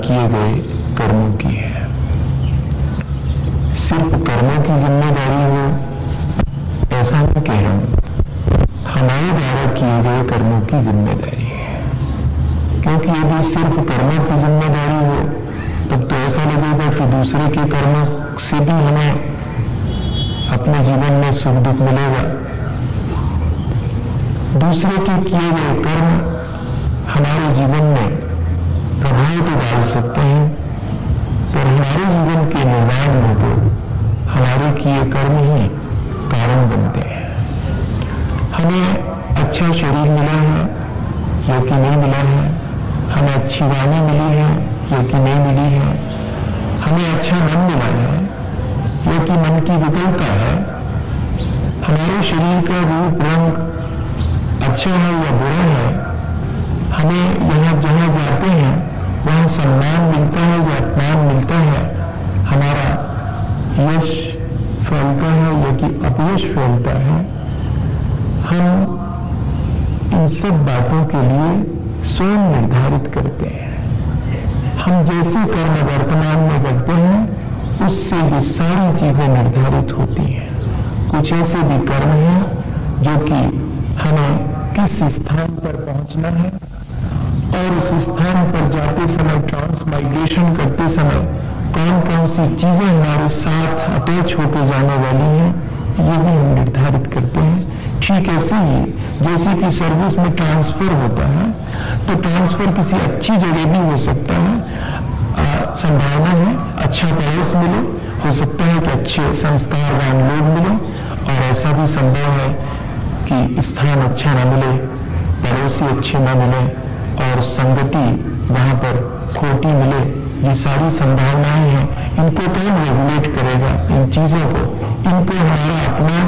किए गए कर्मों की है सिर्फ़ कर्मों की ज़िम्मेदारी हो ऐसा नहीं कह रहा हूँ हमारे द्वारा किए गए कर्मों की ज़िम्मेदारी है क्योंकि यदि सिर्फ़ कर्मों की ज़िम्मेदारी हो तब तो ऐसा लगेगा कि दूसरे के कर्मों से भी हमें अपने जीवन में सुख दुख मिलेगा दूसरे के किए गए कर्म हमारे जीवन में प्रभाव तो डाल सकते हैं पर हमारे जीवन के निर्माण में तो हमारे किए कर्म ही कारण बनते हैं हमें अच्छा शरीर मिला है या कि नहीं मिला है हमें अच्छी वाणी मिली है या कि नहीं मिली है हमें अच्छा मन मिला है या कि मन की विकलता है हमारे शरीर का रूप रंग अच्छा है या बुरा है हमें यहाँ जहाँ जाते हैं वहाँ सम्मान मिलता है या अपमान मिलता है हमारा यश फैलता है या कि अपयश फैलता है हम इन सब बातों के लिए स्वयं निर्धारित करते हैं हम जैसे कर्म वर्तमान में करते हैं उससे ये सारी चीज़ें निर्धारित होती हैं कुछ ऐसे भी कर्म हैं जो कि किस स्थान पर पहुँचना है और उस स्थान पर जाते समय ट्रांसमाइग्रेशन करते समय कौन कौन सी चीज़ें हमारे साथ अटैच होकर जाने वाली हैं, ये भी हम निर्धारित करते हैं। ठीक ऐसे ही। जैसे कि सर्विस में ट्रांसफ़र होता है तो ट्रांसफ़र किसी अच्छी जगह भी हो सकता है। संभावना है अच्छा प्रयास मिले, हो सकता है कि अच्छे संस्कारवान लोग मिले, और ऐसा भी संभव है कि स्थान अच्छा न मिले, पड़ोसी अच्छे न मिले और संगति वहाँ पर खोटी मिले, ये सारी संभावनाएँ हैं। इनको कौन रेगुलेट करेगा इन चीज़ों को? इनको हमारा अपना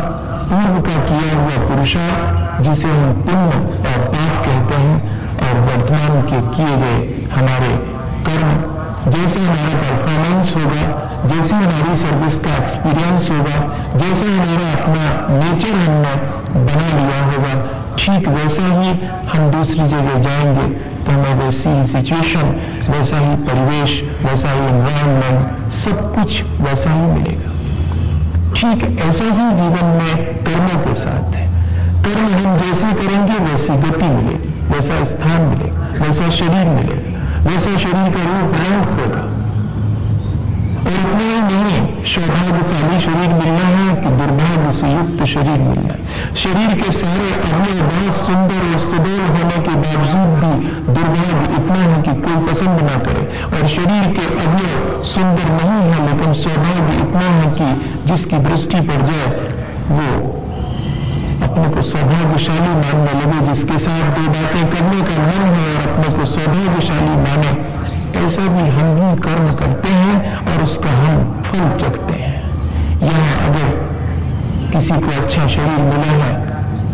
पूर्व का किया हुआ पुरुषार्थ, जिसे हम पुण्य और पाप कहते हैं और वर्तमान के किए गए हमारे कर्म, जैसे हमारा परफॉर्मेंस होगा जैसे हमारी सर्विस का एक्सपीरियंस होगा, जैसे हमारा अपना नेचर हमने बना लिया होगा, ठीक वैसा ही हम दूसरी जगह जाएँगे तो हमें वैसी ही सिचुएशन वैसा ही परिवेश, वैसा ही एनवायरमेंट सब कुछ वैसा ही मिलेगा। ठीक ऐसा ही जीवन में कर्मों के साथ है। कर्म हम जैसे करेंगे, वैसी गति मिलेगी, वैसा स्थान मिलेगा, वैसा शरीर मिलेगा, वैसा शरीर का रूप रंग होगा। और इतना ही नहीं सौभाग्यशाली शरीर मिलना है कि दुर्भाग्य से युक्त शरीर मिलना है शरीर के सारे अवयव बहुत सुंदर और सुदृढ़ होने के बावजूद भी दुर्भाग्य इतना है कि कोई पसंद ना करे। और शरीर के अवयव सुंदर नहीं है लेकिन सौभाग्य इतना है कि जिसकी दृष्टि पड़ जाए वो अपने को सौभाग्यशाली मानने लगे, जिसके साथ दो बातें करने का मन है और अपने को सौभाग्यशाली माने ऐसा भी हम ही कर्म करते हैं और उसका हम फल चखते हैं। यहाँ अगर किसी को अच्छा शरीर मिला है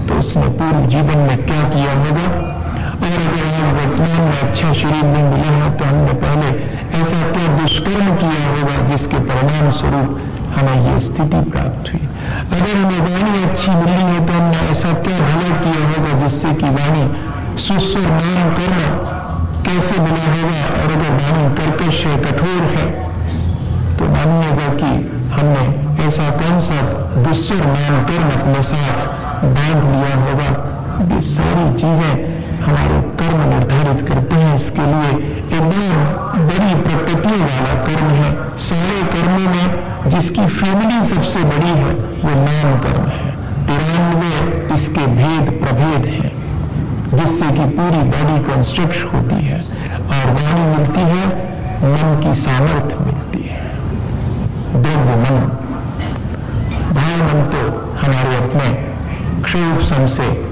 तो उसने पूर्व जीवन में क्या किया होगा? और अगर यह वर्तमान में अच्छा शरीर नहीं मिला है तो हमने पहले ऐसा क्या दुष्कर्म किया होगा जिसके परिणाम स्वरूप हमें ये स्थिति प्राप्त हुई? अगर हमें वाणी अच्छी मिली है तो हमने ऐसा क्या भला किया होगा जिससे कि वाणी सुस्वर नाम करना कैसे बना होगा और अगर वाणी कर्कश है कठोर है तो मानिएगा कि हमने ऐसा कौन सा दुस्वर मान कर्म अपने साथ बाँध लिया होगा? ये सारी चीज़ें हमारे कर्म निर्धारित करते हैं। इसके लिए एकदम बड़ी प्रकृतियों वाला कर्म है। सारे कर्मों में जिसकी फैमिली सबसे बड़ी है, वो नाम कर्म है तिरानवे इसके भेद प्रभेद हैं। जिससे कि पूरी बॉडी कंस्ट्रक्ट होती है और वाणी मिलती है, मन की सामर्थ्य मिलती है। द्रव्य मन। भाव मन तो हमारे अपने क्षोभ सम से,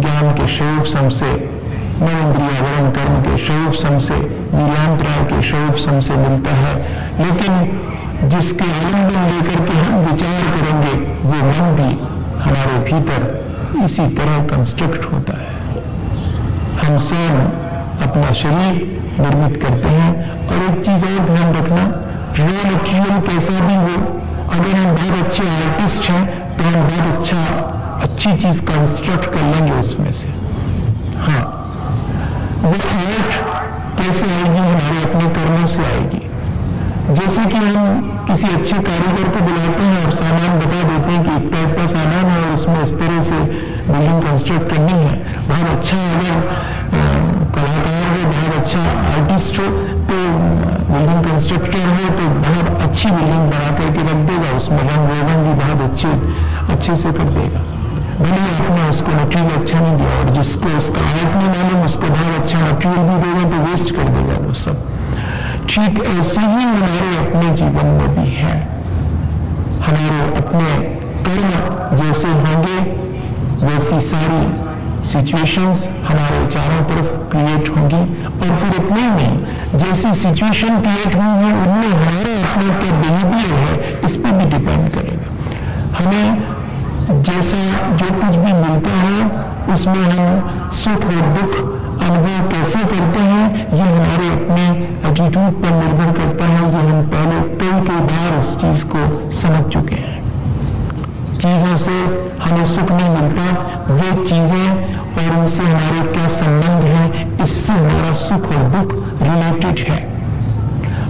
ज्ञान के शोभ सम से इंद्रिया वरण कर्म के शोभ सम से नीलांतराय के शोभ सम से मिलता है। लेकिन जिसके आनंदन लेकर के हम विचार करेंगे, वो मन भी हमारे भीतर इसी तरह कंस्ट्रक्ट होता है। हम स्वयं अपना शरीर निर्मित करते हैं और एक चीज़ और ध्यान रखना रियल मटीरियल कैसा भी हो, अगर हम बहुत अच्छे आर्टिस्ट हैं तो हम बहुत अच्छा अच्छी चीज़ कंस्ट्रक्ट कर लेंगे उसमें से। हाँ। वो आर्ट कैसे आएगी? हमारे अपने कर्मों से आएगी। जैसे कि हम किसी अच्छे कारीगर को बुलाते हैं और सामान बता देते हैं कि इतना इतना सामान है और उसमें इस तरह से बिल्डिंग कंस्ट्रक्ट करनी है बहुत अच्छा अगर कलाकार हो, बहुत अच्छा आर्टिस्ट हो तो बिल्डिंग कंस्ट्रक्टर हो तो बहुत अच्छी बिल्डिंग बना करके रख देगा। उसमें रंग रोगन भी बहुत अच्छे अच्छे से कर देगा। भले आपने उसको मटीरियल अच्छा नहीं दिया, और जिसको उसका आर्ट नहीं मालूम, उसको बहुत अच्छा मटीरियल भी देगा तो वेस्ट कर देगा वो सब। ठीक, ऐसे ही हमारे अपने जीवन सिचुएशंस हमारे चारों तरफ़ क्रिएट होंगी और फिर इतने नहीं जैसी सिचुएशन क्रिएट हुई है उनमें हमारे अपने क्या बिहेवियर है, इस पर भी डिपेंड करेगा। हमें जैसा जो कुछ भी मिलता है, उसमें हम सुख और दुख अनुभव कैसे करते हैं, ये हमारे अपने एटीट्यूड पर निर्भर करता है, ये हम पहले कई कई बार उस चीज़ को समझ चुके हैं। चीज़ों से हमें सुख नहीं मिलता, वे चीज़ें और उनसे हमारे क्या संबंध है? इससे हमारा सुख और दुख रिलेटेड है।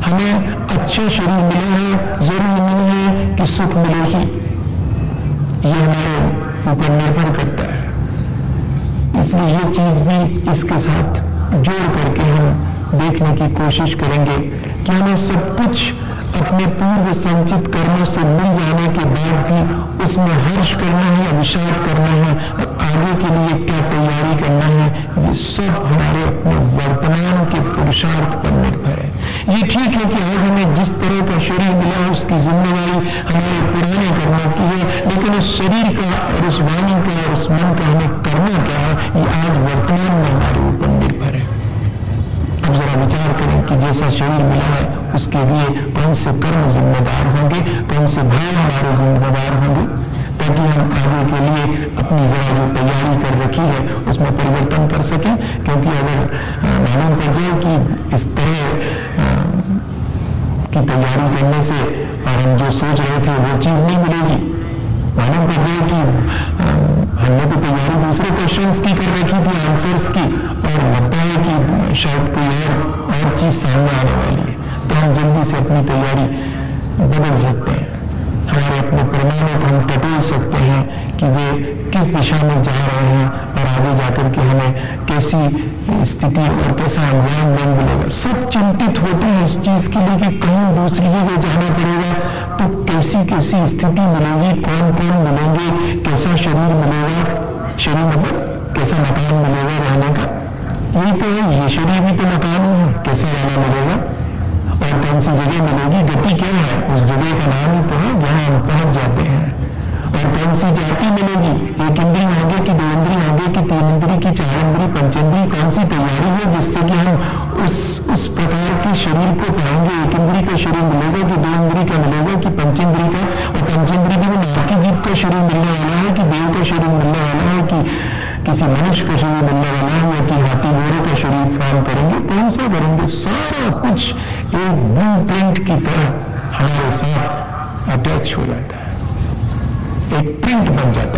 हमें अच्छे शरीर मिले हैं, ज़रूरी नहीं है कि सुख मिले ही। ये हमारे ऊपर निर्भर करता है। इसलिए ये चीज़ भी इसके साथ जोड़ करके हम देखने की कोशिश करेंगे कि हमें सब कुछ अपने पूर्व संचित कर्मों से मिल जाने के बाद भी उसमें हर्ष करना है अभिषेक करना है आगे के लिए क्या तैयारी करना है, ये सब हमारे अपने वर्तमान के पुरुषार्थ पर निर्भर है। ये ठीक है कि आज हमें जिस तरह का शरीर मिला, उसकी जिम्मेवारी हमारे पुराने कर्मों की है, लेकिन उस शरीर का और उस वाणी का और उस मन का हमें करना क्या है, ये आज वर्तमान में हमारे ऊपर निर्भर है। अब जरा विचार करें कि जैसा शरीर मिला है, उसके लिए कौन से कर्म जिम्मेदार होंगे, कौन से भाव हमारे जिम्मेदार होंगे? ताकि हम आगे के लिए अपनी जरा जो तैयारी कर रखी है, उसमें परिवर्तन कर सकें। क्योंकि अगर मालूम पड़ जाए कि इस तरह की तैयारी करने से और हम जो सोच रहे थे वो चीज़ नहीं मिलेगी। मालूम पड़ जाए कि हमने तो तैयारी दूसरे की और चीज़ सामने आने वाली है। तो हम जल्दी से अपनी तैयारी बदल सकते हैं। हमारे अपने परिणामों को हम टटोल सकते हैं कि वे किस दिशा में जा रहे हैं और आगे जाकर के हमें कैसी स्थिति और कैसा एनवायरमेंट मिलेगा। सब चिंतित होते हैं इस चीज़ के लिए कि कहीं दूसरी जगह जाना पड़ेगा तो कैसी कैसी स्थिति मिलेगी कौन कौन मिलेंगे, कैसा शरीर मिलेगा, शरीर मतलब की पंचेंद्री कौन सी तैयारी है जिससे कि हम उस उस प्रकार के शरीर को पाएँगे? एक इंद्री का शरीर मिलेगा कि दो इंद्री का मिलेगा कि पंचेंद्री का? और पंचेंद्री का नारकी जीव का शरीर मिलने वाला है कि देव का शरीर मिलने वाला है कि किसी मनुष्य का शरीर मिलने वाला है या कि हाथी घोड़े का शरीर फॉर्म करेंगे? कौन सा करेंगे? सारा कुछ एक ब्लू प्रिंट की तरह हमारे साथ अटैच हो जाता है। एक प्रिंट बन जाता है।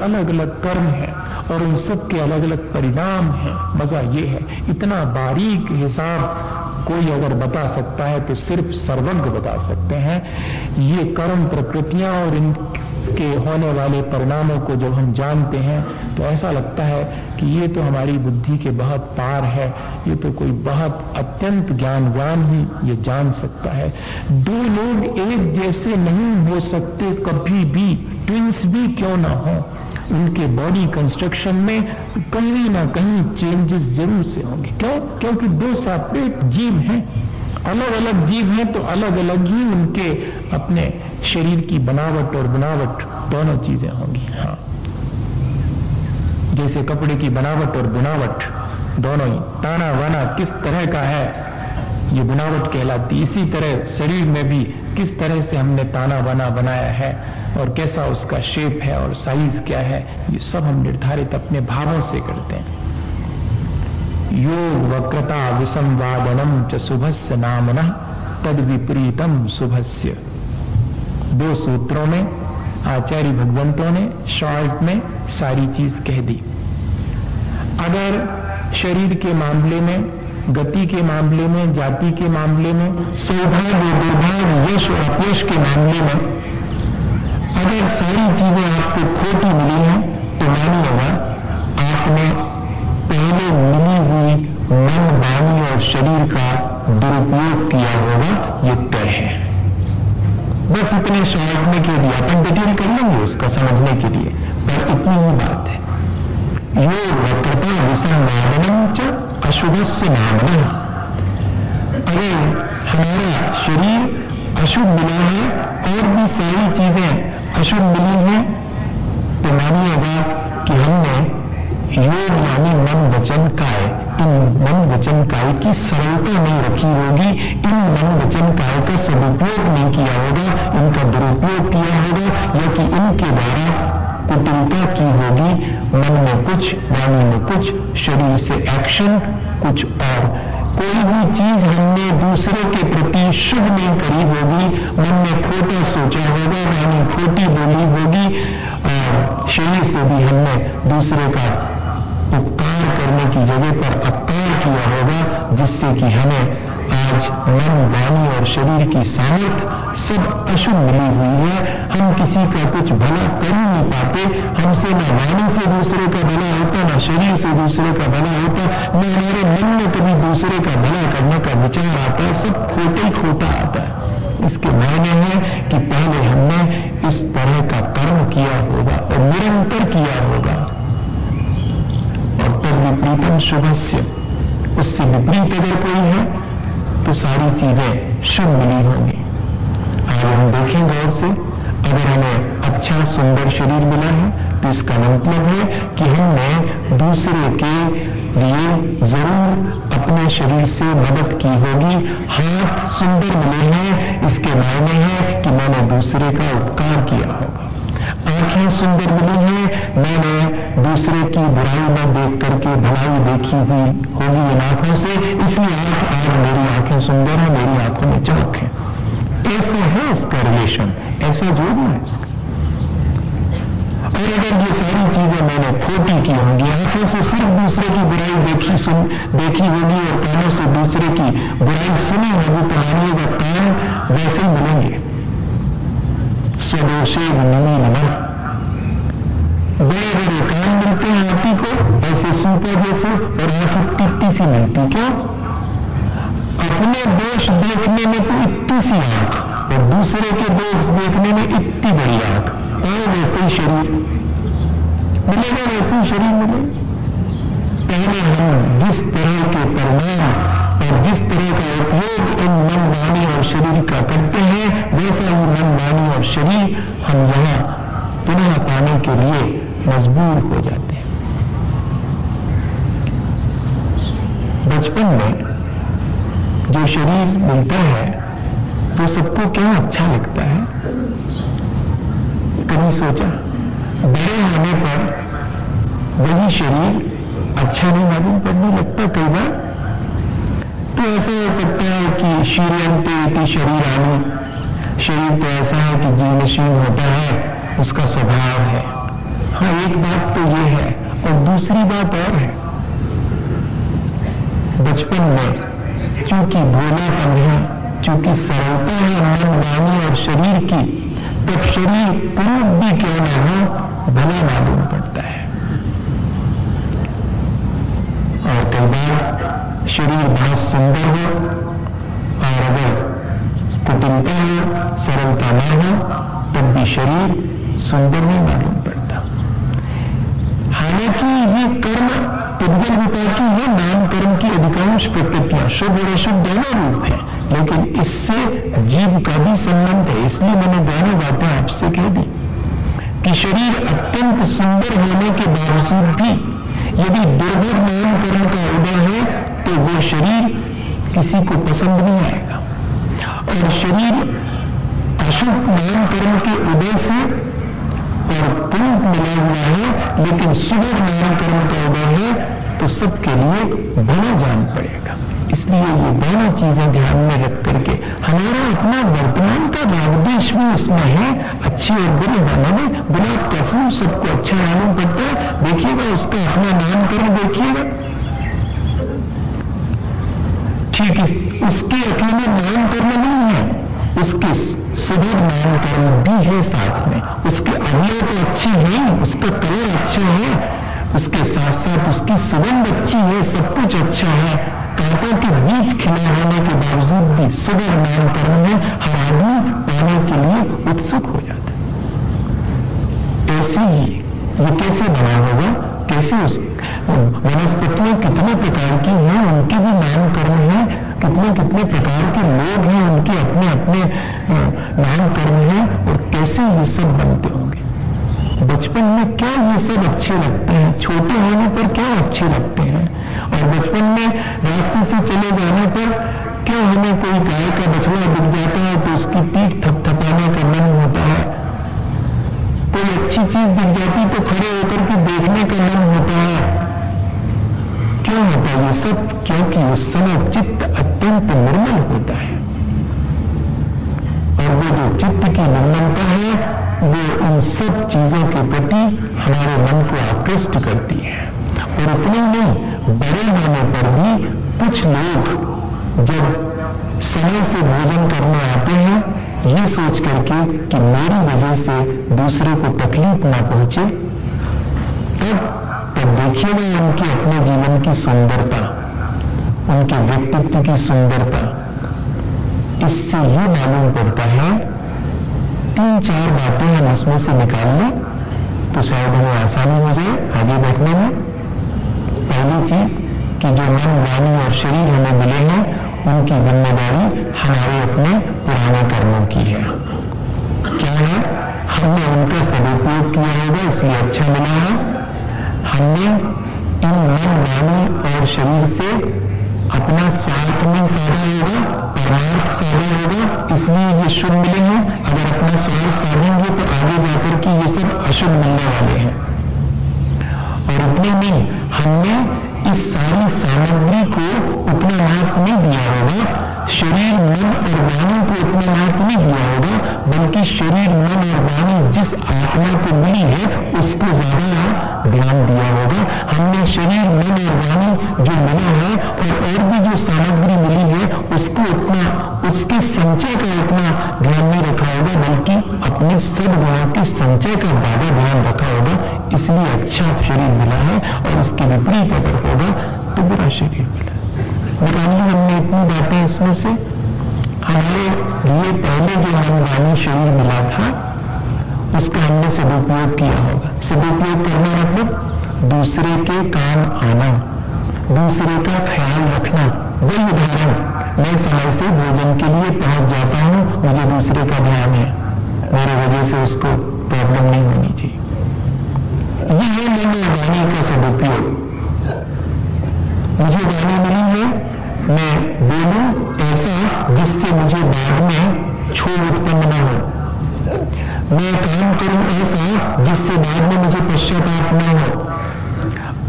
अलग अलग कर्म है और उन सब के अलग अलग परिणाम है। मज़ा ये है, इतना बारीक हिसाब कोई अगर बता सकता है तो सिर्फ़ सर्वज्ञ बता सकते हैं। ये कर्म प्रकृतियाँ और इनके होने वाले परिणामों को जब हम जानते हैं तो ऐसा लगता है कि ये तो हमारी बुद्धि के बहुत पार है, ये तो कोई बहुत अत्यंत ज्ञानवान ही ये जान सकता है। दो लोग एक जैसे नहीं हो सकते कभी भी ट्विंस भी क्यों ना हो? उनके बॉडी कंस्ट्रक्शन में कहीं ना कहीं चेंजेस ज़रूर से होंगे। क्यों? क्योंकि दो सेपरेट जीव हैं। अलग अलग जीव हैं तो अलग अलग ही उनके अपने शरीर की बनावट और बनावट दोनों चीज़ें होंगी। हाँ। जैसे कपड़े की बनावट और बुनावट दोनों ही। ताना वाना किस तरह का है, ये बुनावट कहलाती इसी तरह शरीर में भी किस तरह से हमने ताना बना बनाया है और कैसा उसका शेप है और साइज़ क्या है, ये सब हम निर्धारित अपने भावों से करते हैं। योग वक्रता विसंवादनम च शुभस्य नामन तद विपरीतम शुभस्य। दो सूत्रों में, आचार्य भगवंतों ने शॉर्ट में सारी चीज़ कह दी। अगर शरीर के मामले में, गति के मामले में, जाति के मामले में, सौभाग्य, दुर्भाग्य, यश और अपयश के मामले में अगर सारी चीज़ें आपको खोटी मिली हैं तो मानिएगा आपने पहले मिली हुई मन, वाणी और शरीर का दुरुपयोग किया होगा, ये तय है। बस इतने में कह दिया अपन डिटेल कर लेंगे उसका समझने के लिए, पर इतनी ही बात है। योग वक्रता विसंवादनम च अशुभ से नामन। अगर हमारा शरीर अशुभ मिला है और भी सारी चीज़ें अशुभ मिली हैं तो मानिएगा कि हमने योग यानी मन वचन काय। इन मन वचन काय की सरलता नहीं रखी होगी। इन मन वचन काय का सदुपयोग नहीं किया होगा। इनका दुरुपयोग किया होगा, या कि इनके द्वारा कुटिलता की होगी। मन में कुछ, वाणी में कुछ, शरीर से एक्शन कुछ और। कोई भी चीज़ हमने दूसरे के प्रति शुभ नहीं करी होगी मन में खोटा सोचा होगा, यानी खोटी बोली होगी और शरीर से भी हमने दूसरे का उपकार करने की जगह पर अपकार किया होगा, जिससे कि हमें आज मन, वाणी और शरीर की सामर्थ्य सब अशुभ मिली हुई है। हम किसी का कुछ भला कर ही नहीं पाते। हमसे न वाणी से दूसरे का भला होता, न शरीर से दूसरे का भला होता, न हमारे मन में कभी दूसरे का भला करने का विचार आता। है सब खोटा ही खोटा आता है। इसके मायने हैं कि पहले हमने इस तरह का कर्म किया होगा और निरंतर किया होगा। और तब विपरीतम शुभस्य। उससे विपरीत अगर कोई है तो सारी चीज़ें शुभ मिली होंगी। आज हम देखें गौर से, अगर हमें अच्छा सुंदर शरीर मिला है तो इसका मतलब है कि हमने दूसरे के लिए ज़रूर अपने शरीर से मदद की होगी। हाथ सुंदर मिले हैं, इसके मायने हैं कि मैंने दूसरे का उपकार किया होगा। आँखें सुंदर मिली हैं। मैंने दूसरे की बुराई में देख करके भलाई देखी हुई होगी इन आँखों से। इसलिए आँख आज मेरी आँखें सुंदर है, मेरी आँखों में चमक है। ऐसा है इसका रिलेशन ऐसा जोड़ना है और अगर ये सारी चीज़ें मैंने खोटी की होंगी, आँखों से सिर्फ़ दूसरे की बुराई देखी सुन, देखी होगी और कानों से दूसरे की बुराई सुनी होगी तो मानिएगा कान वैसे मिलेंगे। स्वदोषे निमी। नमन बड़े बड़े कान मिलते हैं हाथी को, ऐसे सूपा जैसे, और आँखें टिट्टी सी मिलती, क्यों? अपने दोष देखने में तो इतनी सी आँख, और दूसरे के दोष देखने में इतनी बड़ी आँख। और वैसे ही शरीर। मिलेगा वैसे ही शरीर मिले पहले हम जिस तरह के परिणाम और जिस तरह का उपयोग इन मन वाणी और शरीर का करते हैं, वैसा ही मन वाणी और शरीर हम यहाँ पुनः पाने के लिए मजबूर हो जाते हैं। बचपन में जो शरीर मिलता है तो सबको क्या अच्छा लगता है? कभी सोचा, बड़े होने पर वही शरीर अच्छा नहीं मालूम पड़ने लगता कई बार। तो ऐसा हो सकता है कि शीरियंते इति शरीर आनी, शरीर तो ऐसा है कि जीवनशील होता है, उसका स्वभाव है। हाँ एक बात तो ये है और दूसरी बात और है। बचपन में क्योंकि भोलापन है क्योंकि सरलता है मन, वाणी और शरीर की, तब शरीर पूर्व भी क्यों न हो, भला मालूम पड़ता है। और कई बार शरीर बहुत सुंदर हो, और अगर कुटिलता हो, सरलता न हो, तब भी शरीर सुंदर नहीं मालूम पड़ता हालाँकि ये कर्म उद्गल विपाकी है नाम कर्म की अधिकांश प्रकृतियाँ। शुभ और अशुभ दोनों रूप है, लेकिन इससे जीव का भी संबंध है। इसलिए मैंने दोनों बातें आपसे कह दी। कि शरीर अत्यंत सुंदर होने के बावजूद भी यदि दुर्भर नाम कर्म का उदय है तो वो शरीर किसी को पसंद नहीं आएगा। और शरीर अशुभ नाम कर्म के उदय से और पूर्ण मिला हुआ है, लेकिन सुबह नाम कर्म का उदय है तो सबके लिए भला जान पड़ेगा। इसलिए ये दोनों चीज़ें ध्यान में रख करके हमारा अपना वर्तमान का भावदेश भी इसमें है, अच्छे और बुरे होने में, गुलाब का फूल सबको अच्छा मालूम पड़ता है। देखिएगा उसका अपना नामकरण, देखिएगा। ठीक है, उसके अकेले सुबह नामकरण भी है साथ में। उसके अवयव तो अच्छे हैं, उसका कलर अच्छा है, उसके साथ साथ उसकी सुगंध अच्छी है, सब कुछ अच्छा है। कांटों के बीच खिला होने के बावजूद भी सुबह नामकरण में हर आदमी पाने के लिए उत्सुक हो जाता है। ऐसे ही ये कैसे बना होगा? कैसे उस वनस्पतियाँ कितने प्रकार की हैं, उनके भी नामकरण है कितने कितने प्रकार के लोग हैं, उनके अपने अपने नामकरण है और कैसे ये सब बनते होंगे? बचपन में क्या ये सब अच्छे लगते हैं? छोटे होने पर क्या अच्छे लगते हैं? और बचपन में रास्ते से चले जाने पर क्या हमें कोई गाय का बछड़ा दिख जाता है तो उसकी पीठ थपथपाने का मन होता है? कोई अच्छी चीज़ दिख जाती तो खड़े होकर के देखने का मन होता है। क्यों होता है ये सब? क्योंकि उस समय चित्त अत्यंत निर्मल होता है। वो जो चित्त की निर्मलता है, वो इन सब चीज़ों के प्रति हमारे मन को आकृष्ट करती है। और उतनी नहीं, बड़े होने पर भी कुछ लोग जब समय से भोजन करने आते हैं, ये सोच करके कि मेरी वजह से दूसरे को तकलीफ़ ना पहुँचे, तब तब देखिएगा उनके अपने जीवन की सुंदरता, उनके व्यक्तित्व की सुंदरता। इससे ये मालूम पड़ता है, तीन चार बातें हम इसमें से निकाल लें तो शायद हमें आसानी हो जाए आगे बैठने में। पहली चीज़, कि जो मन, वाणी और शरीर हमें मिले हैं, उनकी ज़िम्मेदारी हमारे अपने पुराने कर्मों की है। क्या है? हमने उनका सदुपयोग किया होगा, इसलिए अच्छा मिला है। हमने इन मन, वाणी और शरीर से अपना स्वार्थ में साधा होगा परमार्थ साधा होगा, इसलिए ये मिले हैं। अगर अपना स्वार्थ साधेंगे तो आगे जाकर के ये सब अशुभ मिलने वाले हैं। और उतने में हमने इस सारी सामग्री को उतना महत्व नहीं दिया होगा। शरीर, मन और वाणी को उतना महत्व नहीं दिया होगा, बल्कि शरीर, मन और वाणी जिस आत्मा को मिली है, उसको ज़्यादा ध्यान दिया होगा। हमने शरीर, मन और वाणी जो मिला है और और भी जो सामग्री मिली है, उसको उतना उसके संचय का उतना ध्यान नहीं रखा होगा, बल्कि अपने सदगुणों के संचय का ज़्यादा ध्यान रखा होगा। इसलिए अच्छा शरीर मिला है और इसके विपरीत अगर होगा तो बुरा शरीर मिला निकालिए हमने इतनी बातें इसमें से। हमारे लिए पहले जो मनवानी शरीर मिला था, उसका हमने सदुपयोग किया होगा। सदुपयोग करना मतलब दूसरे के काम आना, दूसरे का ख्याल रखना। वही उदाहरण, मैं समय से भोजन के लिए पहुँच जाता हूँ, मुझे दूसरे का ध्यान है। मेरे वजह से उसको प्रॉब्लम नहीं होनी चाहिए। यह है मैंने वाणी का सदुपयोग। मुझे वाणी मिली है, मैं बोलूँ, ऐसा जिससे मुझे बाद में छोड़ उत्पन्न न हो। मैं काम करूँ ऐसा जिससे बाद में मुझे पश्चाताप न हो।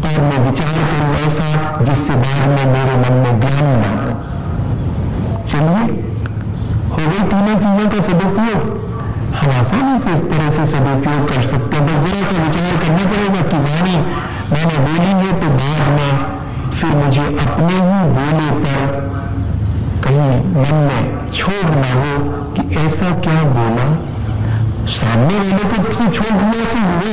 और मैं विचार करूँ ऐसा जिससे बाद में मेरे मन में ज्ञान न हो। चलिए, हो गई तीनों चीज़ों का सदुपयोग। हम आसानी से इस तरह से सदुपयोग कर सकते हैं, बस जरा सा विचार करना पड़ेगा कि वाणी, मैंने बोली है तो बाद में फिर मुझे अपने ही बोले पर कहीं मन में छोड़ ना हो कि ऐसा क्या बोला सामने वाले को तो छोड़ दिया से हुआ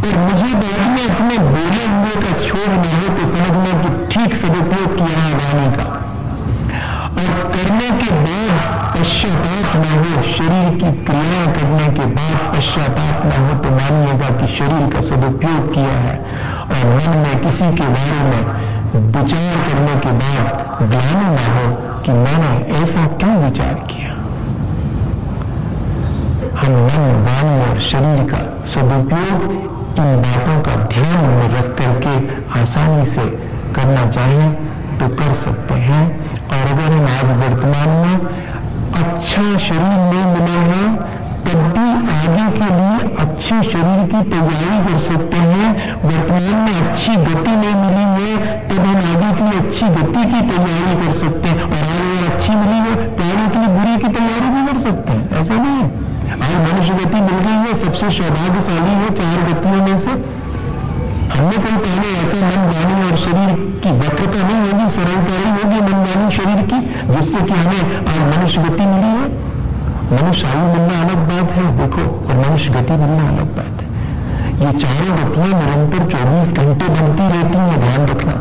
और मुझे बाद में अपने बोले हुए का छोड़ न हो तो समझना कि ठीक सदुपयोग किया है वाणी का। और करने के बाद पश्चाताप न हो, शरीर की क्रिया करने के बाद पश्चाताप न हो तो मानिएगा कि शरीर का सदुपयोग किया है, और मन में किसी के बारे में विचार करने के बाद ज्ञान न हो कि मैंने ऐसा क्यों विचार किया। हम मन वाणी और शरीर का सदुपयोग इन बातों का ध्यान में रख करके आसानी से करना चाहें तो कर सकते हैं। और अगर हम आज वर्तमान में अच्छा शरीर नहीं मिला है तब भी आगे के लिए अच्छे शरीर की तैयारी कर सकते हैं। वर्तमान में अच्छी गति नहीं मिली है, तब हम आगे के अच्छी गति की तैयारी कर सकते हैं। और आगे अच्छी मिली है तो आगे के लिए बुरी की तैयारी भी कर सकते हैं। ऐसा नहीं है। आज मनुष्य गति मिल गई है, सबसे सौभाग्यशाली है चार गतियों में से। हमने कोई पहले ऐसे मन वाणी और शरीर की वक्रता नहीं होगी, सरलता नहीं होगी मन वाणी शरीर की, जिससे कि हमें आज मनुष्य गति मिली है। मनुष्य आयु मिलना अलग बात है, देखो, और मनुष्य गति मिलना अलग बात है। ये चारों गतियाँ निरंतर 24 घंटे बनती रहती हैं, ध्यान रखना।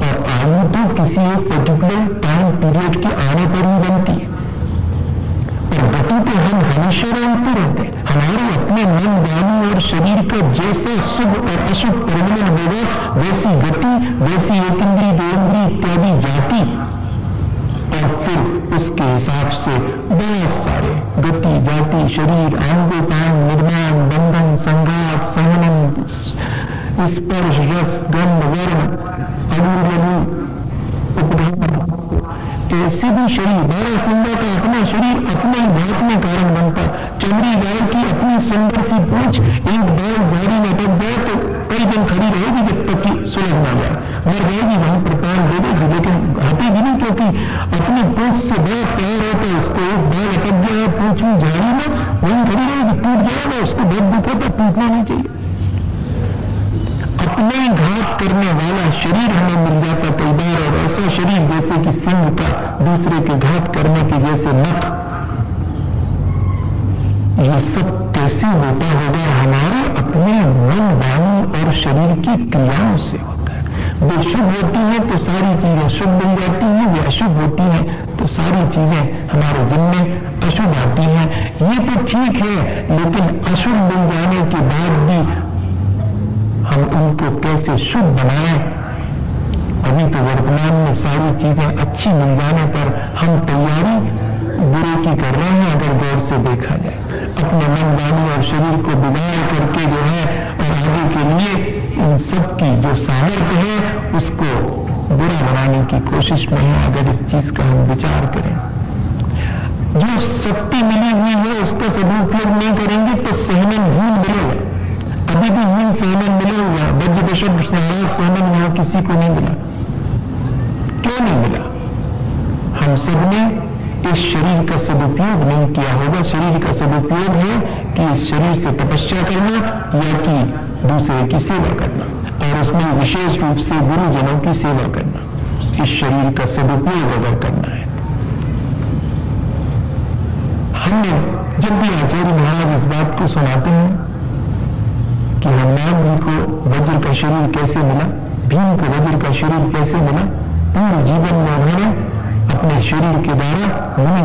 और आयु तो किसी एक पर्टिकुलर टाइम पीरियड के आने पर ही बनती है। और गति तो हम हमेशा रंगते रहते हैं। हमारे अपने मन, वाणी और शरीर का जैसा शुभ और अशुभ परिणाम होगा, वैसी गति, वैसी एक इंद्री दो इंद्री इत्यादि जाति। और फिर उसके हिसाब से बहुत सारे गति, जाति, शरीर अंगोपान निर्माण, बंधन, संघात सहनम स्पर्श, रस, गंध, वर्ण अणु उपधान ऐसे भी शरीर, बड़ा सुंदर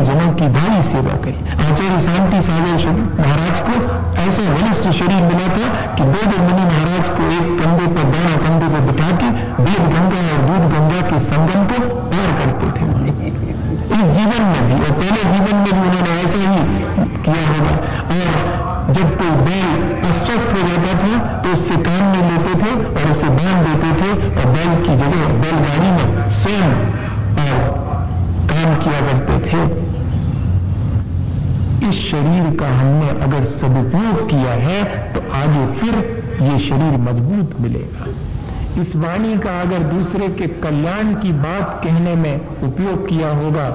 जनों की भारी सेवा करी आचार्य शांति सागर महाराज को ऐसे ऐसा शरीर मिला था कि दो मुनि महाराज को एक कंधे पर दोनों कंधे पर बिठा के वेद गंगा और दूध गंगा के संगम को पार करते थे। इस जीवन में भी, और पहले जीवन में भी उन्होंने ऐसा ही किया होगा। और जब कोई बैल अस्वस्थ हो जाता था तो उससे काम में लेते थे और उसे बाँध देते थे और बैल की जगह बैलगाड़ी में स्वयं और काम किया करते थे। इस शरीर का हमने अगर सदुपयोग किया है तो आगे फिर ये शरीर मज़बूत मिलेगा। इस वाणी का अगर दूसरे के कल्याण की बात कहने में उपयोग किया होगा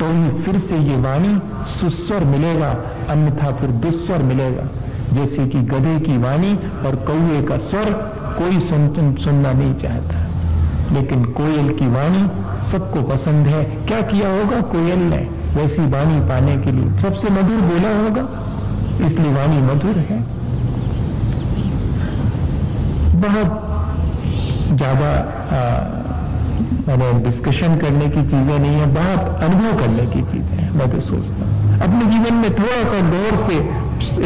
तो ही फिर से ये वाणी सुस्वर मिलेगा अन्यथा फिर दुस्वर मिलेगा। जैसे कि गधे की वाणी और कौए का स्वर कोई सुन, सुनना नहीं चाहता। लेकिन कोयल की वाणी सबको पसंद है। क्या किया होगा? कोयल ने वैसी वाणी पाने के लिए सबसे मधुर बोला होगा, इसलिए वाणी मधुर है। बहुत ज़्यादा मैंने डिस्कशन करने की चीज़ें नहीं है, बहुत अनुभव करने की चीज़ें हैं, मैं तो सोचता हूँ। अपने जीवन में थोड़ा सा गौर से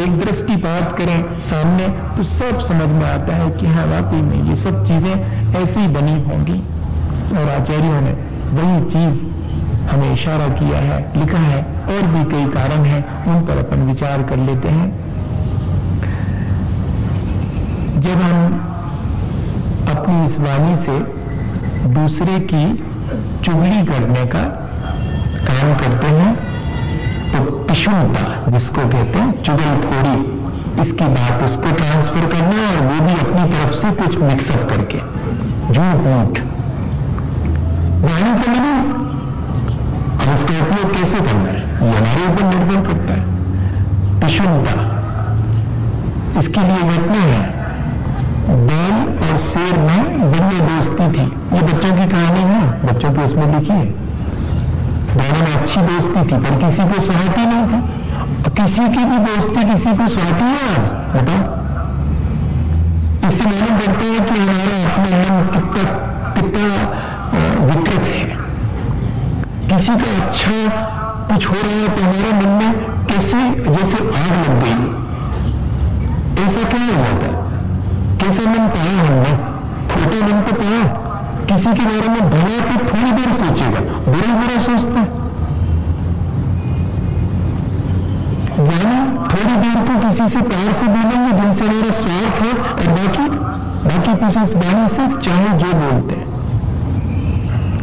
एक दृष्टिपात करें सामने तो सब समझ में आता है कि हाँ वाकई में ये सब चीज़ें ऐसी बनी होंगी। और आचार्यों ने वही चीज़ हमें इशारा किया है, लिखा है, और भी कई कारण हैं, उन पर अपन विचार कर लेते हैं। जब हम अपनी इस वाणी से दूसरे की चुगली करने का काम करते हैं तो पिशुनता, जिसको कहते हैं, चुगलखोरी, इसकी बात उसको ट्रांसफ़र करना और वो भी अपनी तरफ़ से कुछ मिक्सअप करके झूठ मूठ वाणी को मिली उसका उपयोग कैसे करना है ये हमारे ऊपर निर्भर करता है। पिशुनता। इसके लिए घटना है। बैल और शेर में बढ़िया दोस्ती थी। ये बच्चों की कहानी है। बच्चों की उसमें लिखी है। दोनों में अच्छी दोस्ती थी, पर किसी को सुहाती नहीं थी। किसी की भी दोस्ती किसी को सुहाती है आज? बताओ। इससे मालूम करते हैं कि हमारा अपना मन कितना कितना विकृत है। किसी का अच्छा कुछ हो रहा है तो हमारे मन में कैसे, जैसे आग लग गई। ऐसा क्या हो जाता है? कैसे मन पाया हमने? खोटे मन तो पाया? किसी के बारे में भला तो थोड़ी देर सोचेगा। बुरा बुरा सोचता थोड़ी देर तो किसी से प्यार से बोलेंगे, जिनसे मेरा स्वार्थ है, और बाकी बाकी किसी इस बाणी से चाहे जो बोलते हैं।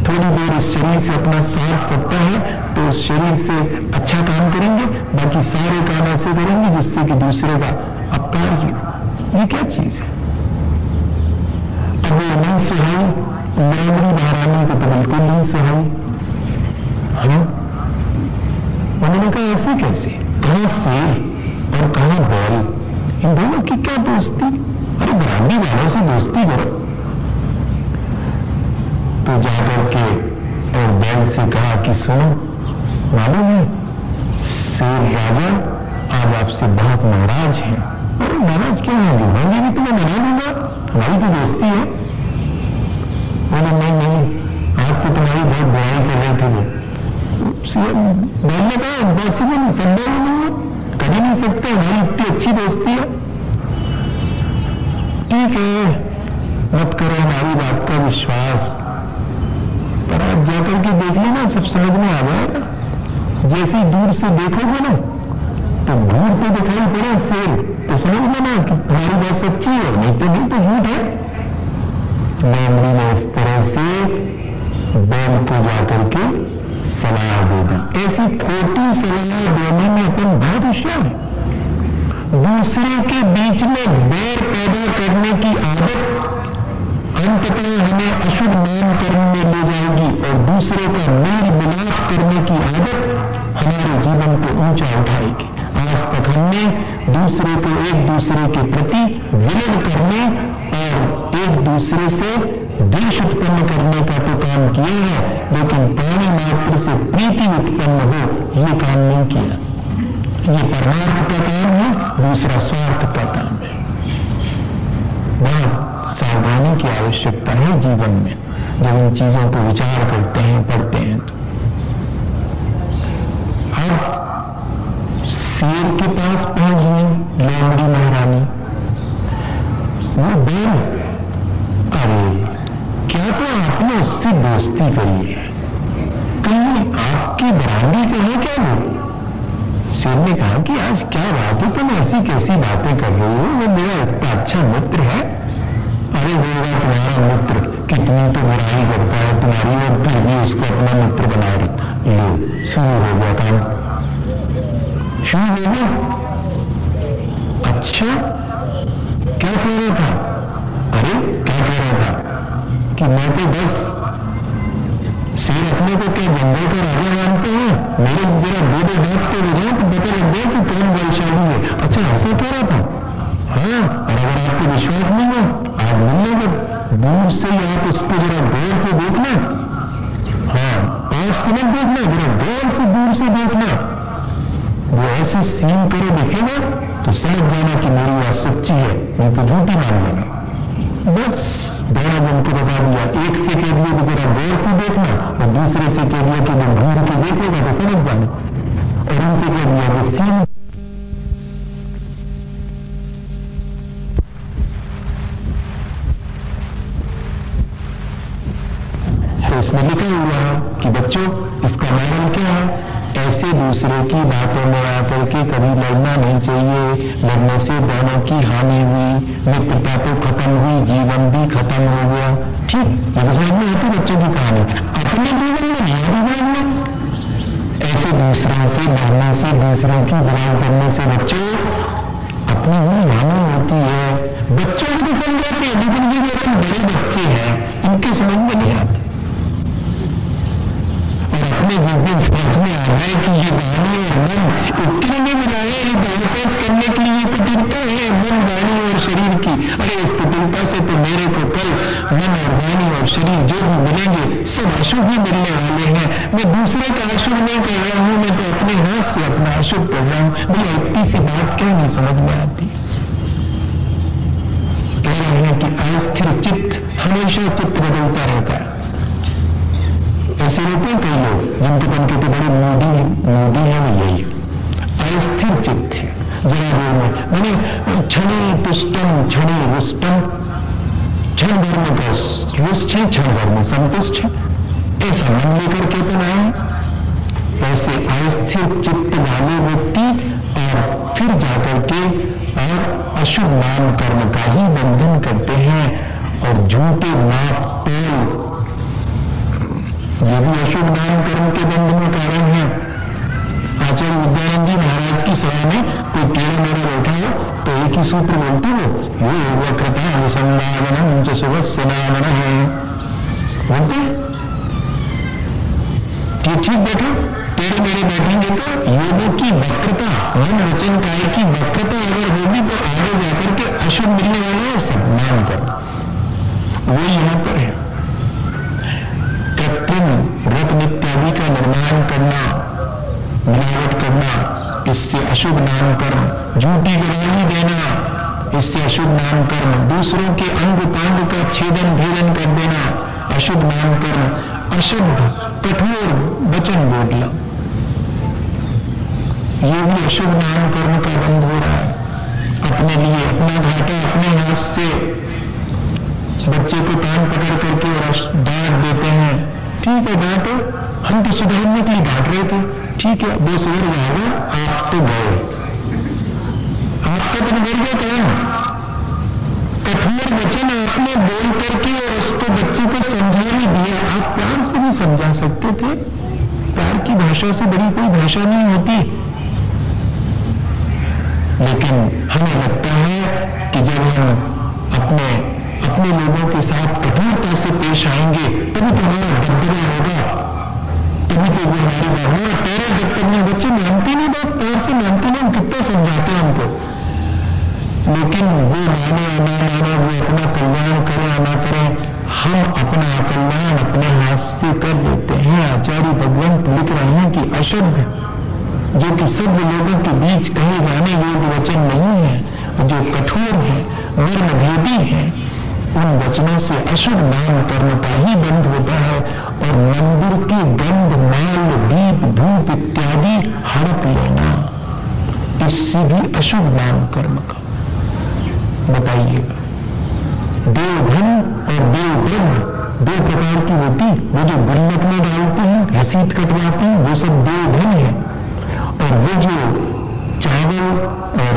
थोड़ी देर इस शरीर से अपना स्वार्थ सकता है तो उस शरीर से अच्छा काम करेंगे, बाकी सारे काम ऐसे करेंगे जिससे कि दूसरे का अपकार ही। ये क्या चीज़ है? अब वो नहीं सुहाई मेमरी महारानी को तो बिल्कुल नहीं सुहाई। हाँ? उन्होंने कहा, ऐसे कैसे? कहाँ शेर और कहाँ बैल इन दोनों की क्या दोस्ती? अरे ब्राह्मी वालों से दोस्ती करो। तो जाकर के और बैल से कहा कि सुनो मालूम है शेर राजा आज आपसे बहुत नाराज़ है। अरे, नाराज़ क्यों होंगे होंगे भी तो मैं मना दूँगा। हमारी तो दोस्ती है। बोले, नहीं नहीं, आज तो तुम्हारी बहुत बुराई कर रहे थे। वो बोलने का इम्पॉसिबल संभव नहीं है। ही नहीं सकते, हमारी इतनी अच्छी दोस्ती है। ठीक है, मत करो हमारी बात का विश्वास। पर आप जाकर के देख लेना, सब समझ में आ जाएगा जैसे दूर से देखोगे ना तो दूर पे दिखाई पड़ा शेर। तो समझ लेना कि तुम्हारी बात सच्ची है, नहीं तो नहीं तो झूठ है। मेमरी ने इस तरह से बैल को जाकर के सलाह दी ऐसी खोटी सलाह देने में अपन बहुत होशियार दूसरे के बीच में बैर पैदा करने की आदत अंततः हमें अशुभ नाम कर्म में ले जाएगी और दूसरे का मेल मिलाप करने की आदत हमारे जीवन को ऊँचा उठाएगी। आज तक हमने दूसरे को एक दूसरे के प्रति विलन करने और एक दूसरे से देश उत्पन्न करने का तो काम किया है, लेकिन पानी मात्र से प्रीति उत्पन्न हो, ये काम नहीं किया। ये परमार्थ का काम है, दूसरा स्वार्थ का काम है। बहुत सावधानी की आवश्यकता है जीवन में। जब इन चीज़ों को विचार करते हैं, पढ़ते हैं तो। अब शेर के पास पहुँच गई लोमड़ी महारानी। वो बैल, अरे, क्या तो आपने उससे दोस्ती करी है? कहीं आपकी बराबरी तो है क्या वो? शेर ने कहा कि आज क्या बात है, तुम ऐसी कैसी बातें कर रही हो? वो मेरा इतना अच्छा मित्र है। अरे होगा तुम्हारा मित्र। कितनी तो बुराई करता है तुम्हारी और फिर भी उसको अपना मित्र बना लो, शुरू हो गया काम। शुरू हो गया? अच्छा। क्या कह रहा था? अरे, क्या कह रहा था? कि मैं तो बस शेर अपने को क्या जंगल का राजा मानते हैं? मेरे जरा दो हाथ पे बजाए तो पता लग गया कि कौन बलशाली है। अच्छा ऐसा कह रहा था? हाँ और अगर आपको विश्वास नहीं है आज मिलने दूर से ही आप उसको जरा गौर से देखना। हाँ पास से मत देखना, जरा गौर से दूर से देखना। वो ऐसे सीन करे दिखेगा तो समझ जाना कि मेरी बात सच्ची है, नहीं तो झूठी मान लेना बस, दोनों जन को बता दिया, एक से कह दिया कि जरा गौर से देखना, और दूसरे से कह दिया कि जब घूर के देखेगा तो समझ जाना। और उनसे कह दिया कि सीन तो इसमें लिखा हुआ है कि बच्चों, इसका कारण क्या है? ऐसे दूसरे की बातों में आकर के कभी लड़ना नहीं चाहिए। लड़ने से दोनों की हानि हुई, मित्रता तो खत्म हुई, जीवन भी खत्म हो गया। ठीक, ये तो समझ में आती बच्चों की कहानी। अपने जीवन में नहीं जीवन में ऐसे दूसरों से, लड़ने से, दूसरों की बुराई करने से बच्चों, अपनी ही हानि होती है। बच्चों को समझाते हैं, लेकिन ये बड़े बच्चे हैं, इनके समझ में नहीं आते। अपने जिस दिन समझ में आ है कि ये वाणी और मन इसके लिए मिलाए ये दानपेच करने के लिए कुटिलता है मन वाणी और शरीर की। अरे, इस कुटिलता से तो मेरे को कल मन और वाणी और शरीर जो भी मिलेंगे, सब अशुभ ही मिलने वाले हैं। मैं दूसरे का अशुभ नहीं कर रहा हूँ, मैं तो अपने हाथ से अपना अशुभ कर रहा हूँ। भैया इतनी सी बात क्यों नहीं समझ में आती? कह रहे हैं कि अस्थिर चित्त हमेशा चित्त बदलता रहता है। ऐसे रहते हैं कई लोग जिनको बन के तो बड़े मोदी मोदी है वो यही। अस्थिर चित्त है, जरा देर में मैंने क्षणे तुष्टम, क्षणे रुष्टम, क्षण भर में बस रुष्ट है, क्षण भर में संतुष्ट है। ऐसा मन लेकर के आए ऐसे अस्थिर चित्त वाले व्यक्ति और फिर जाकर के और अशुभ नाम कर्म का ही बंधन करते हैं और झूठे नाप तोल ये भी अशुभ नाम कर्म के बंध में कारण है। आचार्य विद्यानंद जी महाराज की सभा में कोई टेढ़ा मेरा बैठा हो तो एक ही सूत्र बोलते हो वो वक्रता अनुसंधान जो सुबह सनावन है। बोलते ठीक ठीक बैठो टेढ़े मेरे बैठेंगे तो योगों की वक्रता, मन वचन काय की वक्रता इससे अशुभ नाम कर्म। दूसरों के अंग पांग का छेदन भेदन कर देना, अशुभ नाम कर्म। अशुद्ध कठोर वचन बोलना ये भी अशुभ नाम कर्म का बंद हो रहा है। अपने लिए, अपना घाटा, अपने हाथ से बच्चे को कान पकड़ करके और डांट देते हैं। ठीक है, डांटो। हम तो सुधारने के लिए डांट रहे थे। ठीक है वो सुधर जाएगा आप तो गए। तो बिगड़ गया काम कठोर वचन आपने बोल करके और उसको बच्चे को समझा नहीं दिया। आप प्यार से भी समझा सकते थे। प्यार की भाषा से बड़ी कोई भाषा नहीं होती। लेकिन हमें लगता है कि जब हम अपने अपने लोगों के साथ कठोरता से पेश आएँगे, तभी तो हमारा दबदबा होगा। तभी तो वो हमारी हमारा पैर जब तक नहीं बच्चे मानते नहीं बात पैर से मानते नहीं, हम कितना समझाते हैं हमको। लेकिन वो माने या ना माने, वो अपना कल्याण करे या ना करे, हम अपना कल्याण अपने हाथ से कर देते हैं। आचार्य भगवंत लिख रहे हैं कि अशुद्ध, जो कि सब लोगों के बीच कहे जाने योग्य वचन नहीं है, जो कठोर है, मर्मभेदी है, उन वचनों से अशुभ नाम कर्म का ही बंद होता है और मंदिर की गंध, माल, दीप, धूप इत्यादि हड़प लेना, इससे भी अशुभ नाम कर्म का। बताइएगा। देवधन और देवद्रव्य दो प्रकार की होती, वो जो गुल्लक में डालते हैं रसीद कटवाते हैं, वो सब देवधन है। और वो जो चावल और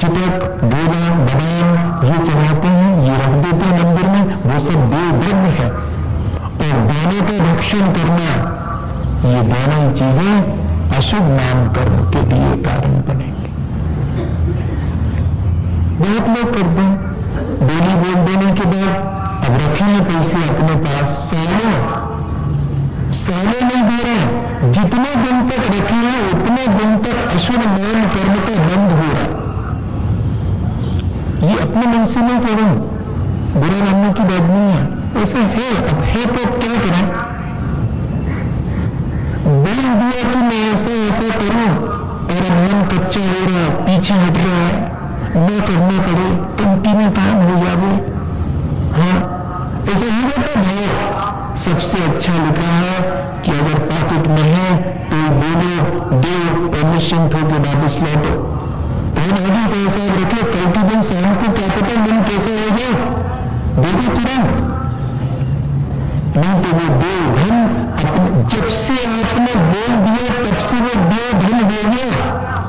चिटक गोला बदाम, ये चढ़ाते हैं, ये रख देते हैं मंदिर में, वो सब देवद्रव्य है। और दाने का भक्षण करना, ये दोनों चीज़ें अशुभ नाम कर्म के लिए कारण बनेंगे बहुत लोग करते हैं। बोली बोल देने के बाद अब रखे हैं पैसे अपने पास। सालों सालों नहीं दे रहे जितने दिन तक रखे हैं, उतने दिन तक अशुभ नाम कर्म का बंद हो रहा ये अपने मन से नहीं कह रहा बुरा मानने की बात नहीं है। ऐसा है, अब है तो क्या करें? बोल दिया कि मैं ऐसा ऐसा करूँ और मन कच्चा हो रहा पीछे हट रहा है। न करना पड़े कंटिन्यू काम हो जावे हाँ ऐसा ही रहता भाव सबसे अच्छा लिखा है कि अगर पॉकेट में है तो बोलो, दो और निश्चिंत होकर वापस लौटो। कौन आगे कैसा रखे कल के दिन शाम को क्या पता मन कैसे हो जाए देखो तुरंत। नहीं तो वो दो धन जब से आपने बोल दिया, तब से वो दो धन हो गया।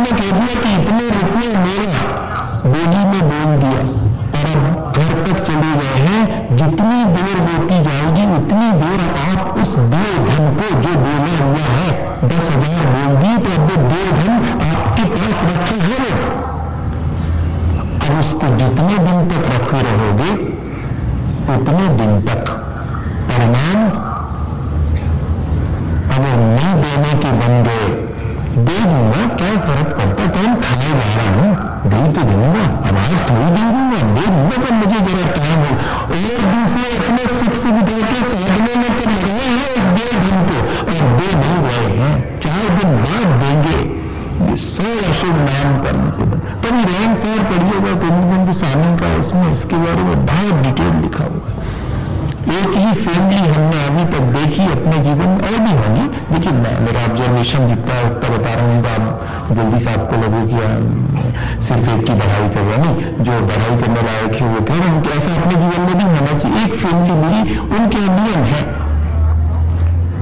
आपने कह दिया कि इतने रुपये मेरा बोली में बोल दिया। और अब घर तक चले गए हैं। जितनी देर बोती जाएगी, उतनी देर आप उस देव धन को जो बोला हुआ है, दस हज़ार बोल दी तो अब दो धन आपके पास रखे है अब उसको जितने दिन तक रखे रहोगे, उतने दिन तक परिणाम अगर नहीं देने के बन गए दे दूँगा क्या फ़र्क पड़ता कौन खाए जा रहा हूँ? दे तो दूँगा, आवाज़ थोड़ी दे दूँगा दे दूँगा तो मुझे जरा टाइम हो। और दूसरे अपने सुख सुविधा के साधनों में तो लगाए हैं इस दे धन को। और दे नहीं गए हैं, चार दिन बाद देंगे। ये सौ अशुभ नाम कर्म के बाद कभी रहन सहन पढ़िएगा कुंद स्वामी का इसमें इसके बारे में बहुत डिटेल लिखा हुआ है। एक ही फैमिली हमने अभी तक देखी अपने जीवन में, और भी होंगी देखिए मेरा ऑब्जर्वेशन जितना है उतना बता रहा हूँ आप जल्दी से आपको लगे कि सिर्फ़ एक की बढ़ाई कर रहे नहीं, जो बढ़ाई करने लायक है वो कह रहे हैं कि ऐसा अपने जीवन में भी होना चाहिए। एक फैमिली मिली उनके नियम है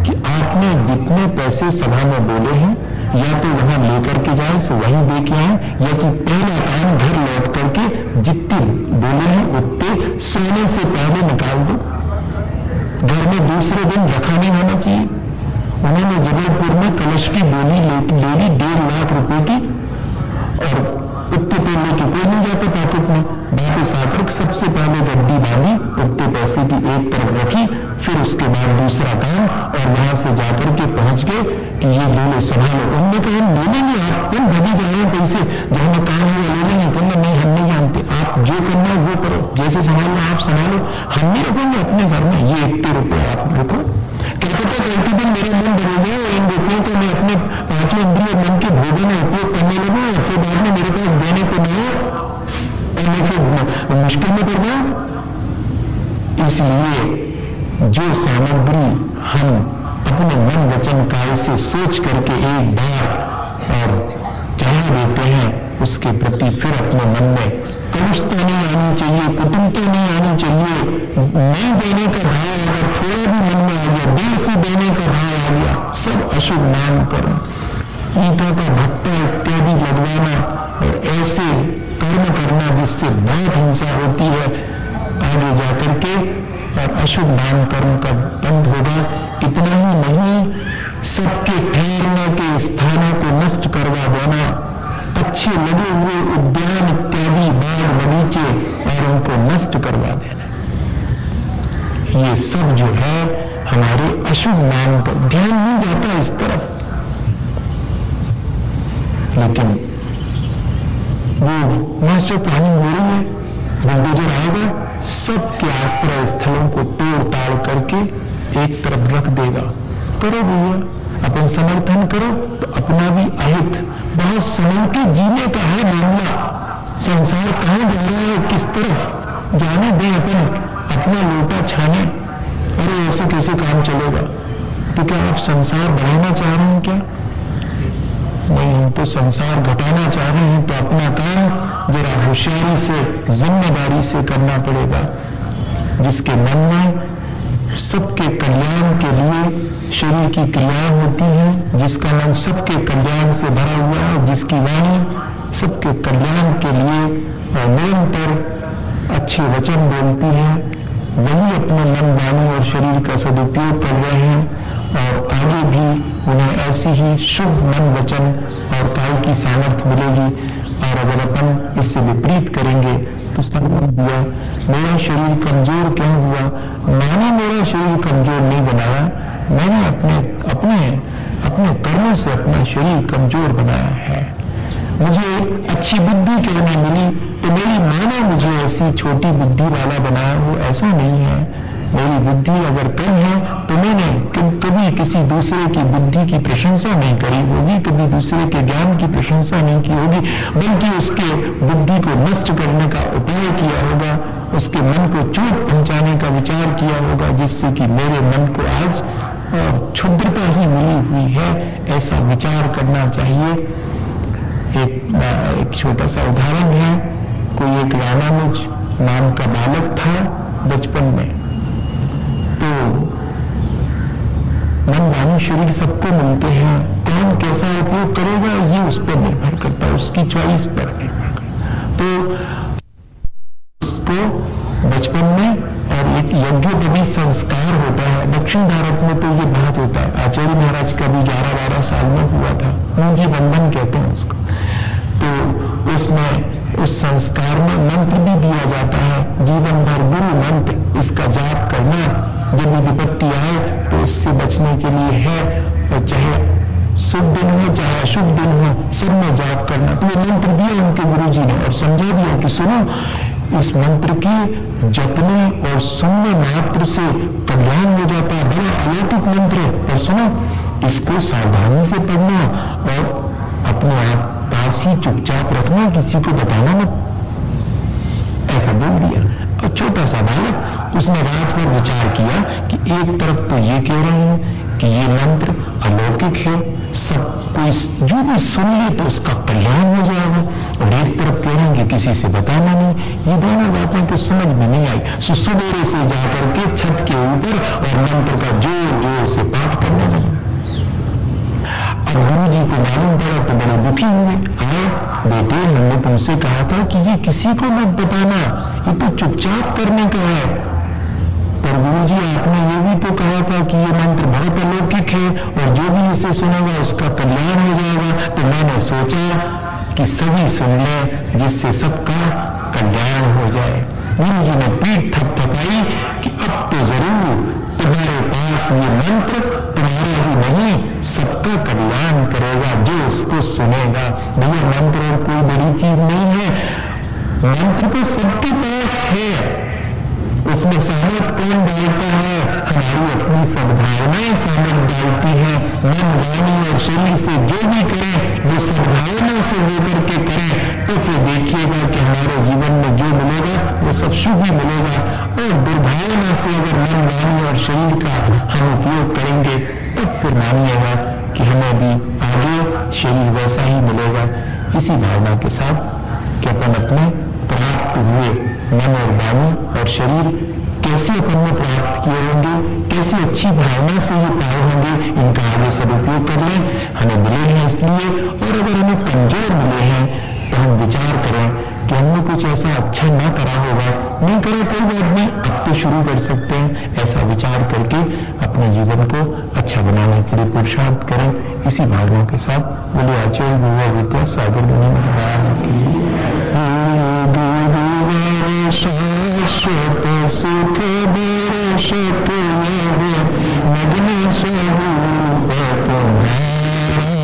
कि आपने जितने पैसे सभा में बोले हैं, या तो वहाँ लेकर के जाए, सो वहीं दे के आए या कि पहला काम घर लौट करके जितने बोले हैं, उतने सोने से पहले निकाल दो। घर में दूसरे दिन रखा नहीं होना चाहिए। उन्होंने जबलपुर में कलश की बोली ले ली डेढ़ लाख रुपए की और उत्ते तो लेके कोई नहीं जाता पॉकेट में। वापस आकर सबसे पहले गड्डी बांधी उत्ते पैसे की एक तरफ़ रखी, फिर उसके बाद दूसरा काम, और वहाँ से जाकर के पहुँच गए कि ये लो संभालो उनने कहा हम ले लेंगे आप तुम भगी जा रहे हैं पैसे, जहाँ काम हुआ ले लेंगे कहना नहीं हम नहीं जानते, आप जो करना है वो करो, जैसे संभालना आप संभालो हम नहीं रखेंगे अपने घर में, ये इतने रुपए आप रखो। क्या कहते कल के दिन मेरा मन बदल गया और इन रुपयों को मैं अपने पाँचों इंद्रिय, मन के भोगों में उपयोग करने लगू, और फिर बाद में मेरे पास देने को नहीं मुश्किल में पड़ गया इसलिए जो सामग्री हम अपने मन वचन काय से सोच करके एक बार और चढ़ा देते हैं, उसके प्रति फिर अपने मन में कलुषता नहीं आनी चाहिए, कुटुंबता नहीं आनी चाहिए। नहीं देने का भाव अगर थोड़ा भी मन में आ गया, दिल से देने का भाव आ गया, सब अशुभ नाम करो। ईटों का भट्टा इत्यादि लगवाना और ऐसे कर्म करना जिससे बहुत हिंसा होती है, आगे जाकर के और अशुभ नाम कर्म का बंद होगा। इतना ही नहीं, सबके ठहरने के स्थानों को नष्ट करवा देना। अच्छे लगे हुए उद्यान इत्यादि बाग बगीचे और उनको नष्ट करवा देना। ये सब जो है, हमारे अशुभ नाम पर ध्यान नहीं जाता इस तरफ़। लेकिन वो मास्टर प्लानिंग हो रही है बुलडोजर आएगा सबके आश्रय स्थलों को तोड़ ताड़ करके एक तरफ़ रख देगा। करो भैया, अपन समर्थन करो तो अपना भी अहित। बहुत समय के जीने का है मामला। संसार कहाँ जा रहा है, किस तरफ़? जाने दें अपन, अपना लोटा छाने। अरे ऐसे कैसे काम चलेगा? तो क्या आप संसार बढ़ाना चाह रहे हैं क्या? नहीं हम तो संसार घटाना चाह रहे हैं तो अपना काम जरा होशियारी से, ज़िम्मेदारी से करना पड़ेगा। जिसके मन में सबके कल्याण के लिए शरीर की क्रियाएँ होती हैं, जिसका मन सबके कल्याण से भरा हुआ है, जिसकी वाणी सबके कल्याण के लिए और निरंतर अच्छे वचन बोलती है। वही अपने मन, वाणी और शरीर का सदुपयोग कर रहे हैं। और आगे भी उन्हें ऐसी ही शुभ मन वचन और काय की सामर्थ्य मिलेगी और अगर अपन इससे विपरीत करेंगे तो संगम दिया, मेरा शरीर कमज़ोर क्यों हुआ? मैंने मेरा शरीर कमज़ोर नहीं बनाया। मैंने अपने अपने अपने कर्मों से अपना शरीर कमज़ोर बनाया है। मुझे अच्छी बुद्धि क्यों नहीं मिली तो मेरी माँ ने मुझे ऐसी छोटी बुद्धि वाला बनाया हो ऐसा नहीं है। मेरी बुद्धि अगर कम है तो मैंने कभी किसी दूसरे की बुद्धि की प्रशंसा नहीं करी होगी कभी दूसरे के ज्ञान की प्रशंसा नहीं की होगी बल्कि उसके बुद्धि को नष्ट करने का उपाय किया होगा उसके मन को चोट पहुँचाने का विचार किया होगा जिससे कि मेरे मन को आज क्षुद्रता ही मिली हुई है। ऐसा विचार करना चाहिए। एक, एक छोटा सा उदाहरण है। कोई एक रामानुज नाम का बालक था बचपन में तो मन वाणी शरीर सबको मिलते हैं कौन कैसा उपयोग करेगा, ये उस पर निर्भर करता है, उसकी चॉइस पर निर्भर करता तो उसको बचपन में, और एक यज्ञ भी संस्कार होता है। दक्षिण भारत में तो ये बहुत होता है, आचार्य महाराज का भी ग्यारह बारह साल में हुआ था, मुंजी बंधन कहते हैं उसको। तो उसमें, उस संस्कार में मंत्र भी दिया जाता है, जीवन भर गुरु मंत्र, इसका जाप करना जब भी विपत्ति आए तो इससे बचने के लिए है, और चाहे शुभ दिन हो, चाहे अशुभ दिन हो, सब में जाप करना। तो ये मंत्र दिया उनके गुरु जी ने, और समझा दिया कि सुनो, इस मंत्र के जपने और सुनने मात्र से कल्याण हो जाता है। बड़ा अलौकिक मंत्र है। और सुनो, इसको सावधानी से पढ़ना और अपने आप पास ही चुपचाप रखना, किसी को बताना मत। ऐसा बोल दिया। और छोटा सा बालक उसने रात भर विचार किया कि एक तरफ़ तो ये कह रहे हैं कि ये मंत्र अलौकिक है, सब कोई जो भी सुन ले तो उसका कल्याण हो जाएगा। और एक तरफ़ कह रहे हैं कि किसी से बताना नहीं। ये दोनों बातें तो समझ में नहीं आई। सो सुबह से जाकर के छत के ऊपर और मंत्र का ज़ोर ज़ोर से पाठ करने लगे। अब गुरु जी को मालूम पड़ा तो बड़े दुखी हुए। आए बेटे हमने तुमसे कहा था कि ये किसी को मत बताना। ये तो चुपचाप करने का है। पर गुरु जी, आपने ये भी तो कहा था कि ये मंत्र बहुत अलौकिक है और जो भी इसे सुनेगा उसका कल्याण हो जाएगा। तो मैंने सोचा कि सभी सुन ले, जिससे सबका कल्याण हो जाए। गुरु जी ने पीठ थपथपाई कि अब तो ज़रूर तुम्हारे पास ये मंत्र तुम्हारा ही नहीं, सबका कल्याण करेगा, जो उसको सुनेगा। भैया, मंत्र और कोई बड़ी चीज़ नहीं है। मंत्र तो सबके पास है। उसमें सहमत कौन डालता है। हमारी अपनी सद्भावनाएँ सहमत डालती है। मन, वाणी और शरीर से जो भी करें, वो सद्भावना से होकर के करें। तो फिर देखिएगा कि हमारे जीवन में जो मिलेगा, वो सब शुभ ही मिलेगा। और दुर्भावना से अगर मन, वाणी और शरीर का हम उपयोग करेंगे, तब फिर मानिएगा कि हमें भी आगे शरीर वैसा ही मिलेगा। इसी भावना के साथ कि अपन अपने प्राप्त हुए मन और वाणी और शरीर कैसे अपन ने प्राप्त किए होंगे, कैसे अच्छी भावना से ये पाए होंगे इनका आगे सदुपयोग कर लें, हमें मिले हैं इसलिए, और अगर हमें कमज़ोर मिले हैं तो हम विचार करें कि हमने कुछ ऐसा अच्छा ना करा होगा। नहीं करा कोई बात नहीं, अब तो शुरू कर सकते हैं, ऐसा विचार करके अपने जीवन को अच्छा बनाने के लिए पुरुषार्थ करें। इसी भावना के साथ बोले आचार्य गुरु विद्या सागर महाराज शाश्वत सुख दर्शक मग्न स्वरूप जग